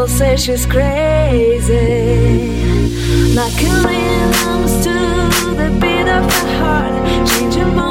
ela say she's crazy. Knocking rhythms to the beat of her heart, changing.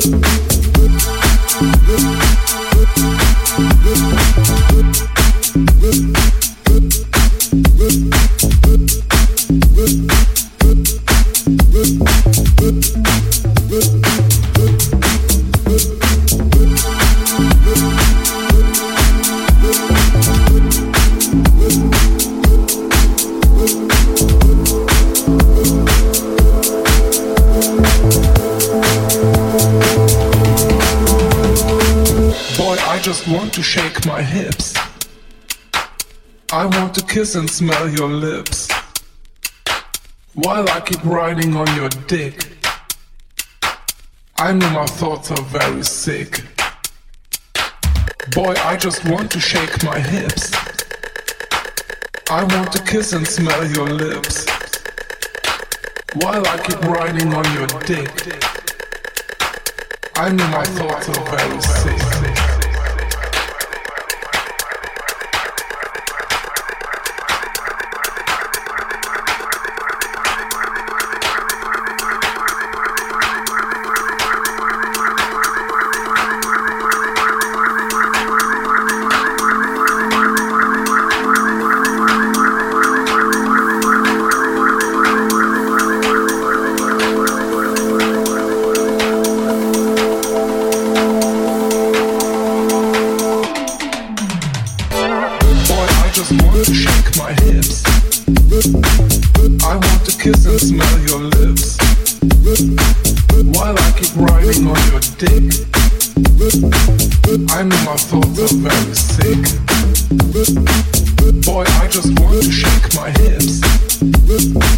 Thank kiss and smell your lips while I keep riding on your dick. I know my thoughts are very sick. Boy, I just want to shake my hips. I want to kiss and smell your lips while I keep riding on your dick. I know my thoughts are very sick.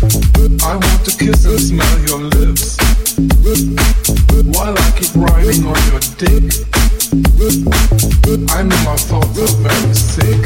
I want to kiss and smell your lips while I keep riding on your dick. I know my thoughts are very sick.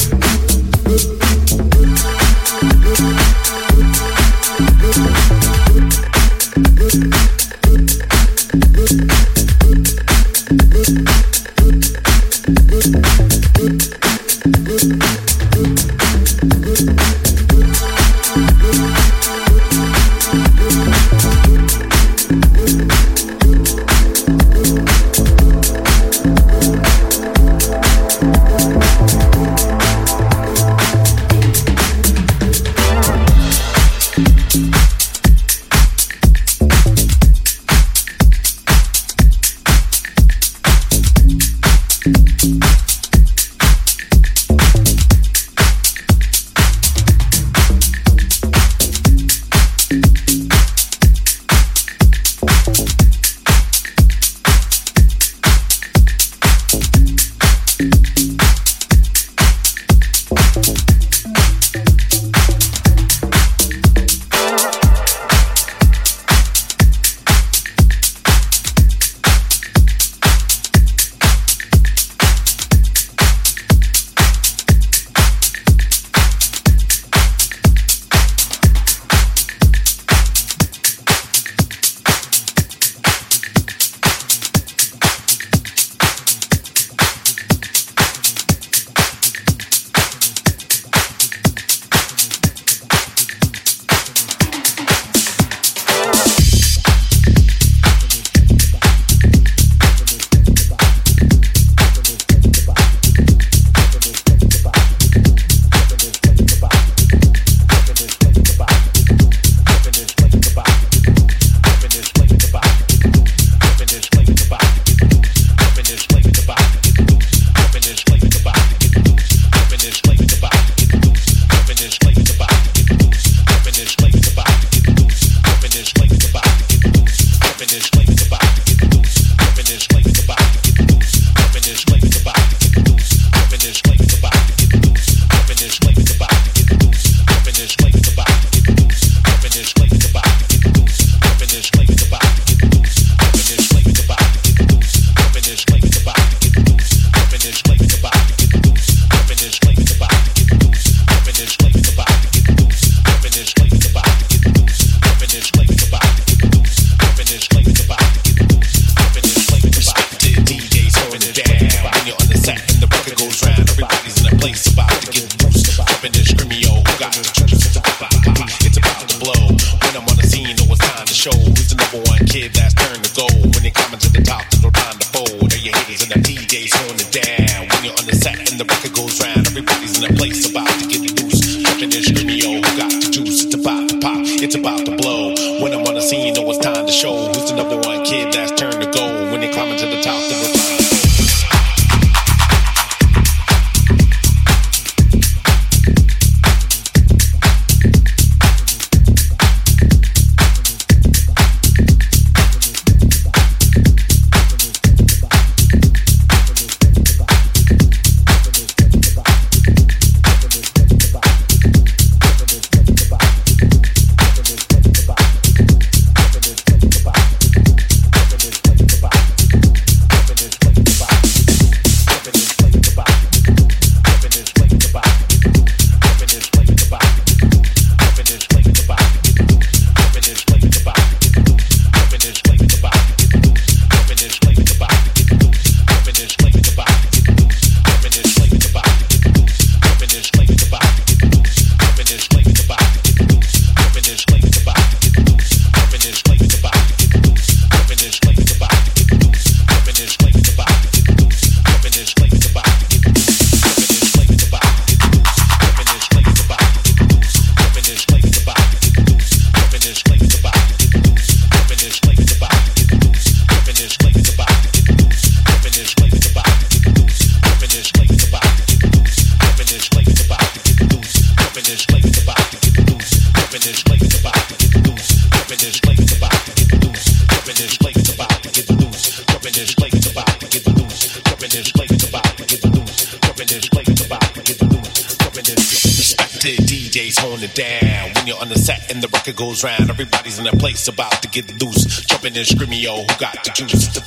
goes round. Everybody's in a place about to get loose. Jumping and screaming, yo, who got the juice?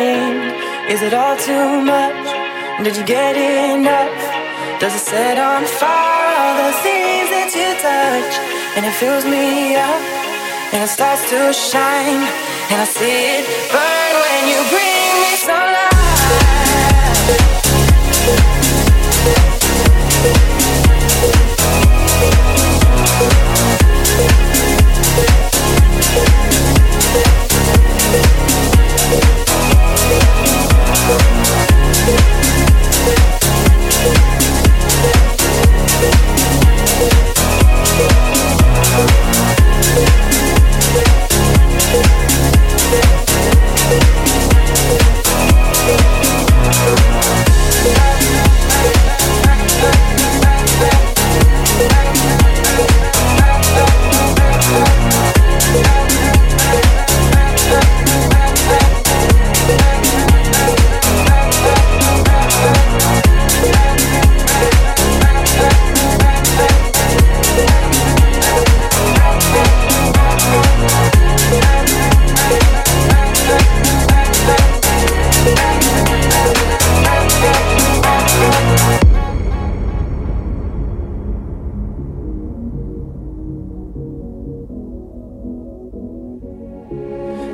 Is it all too much? Did you get enough? Does it set on fire all the things that you touch? And it fills me up, and it starts to shine, and I see it burn when you bring me sunlight.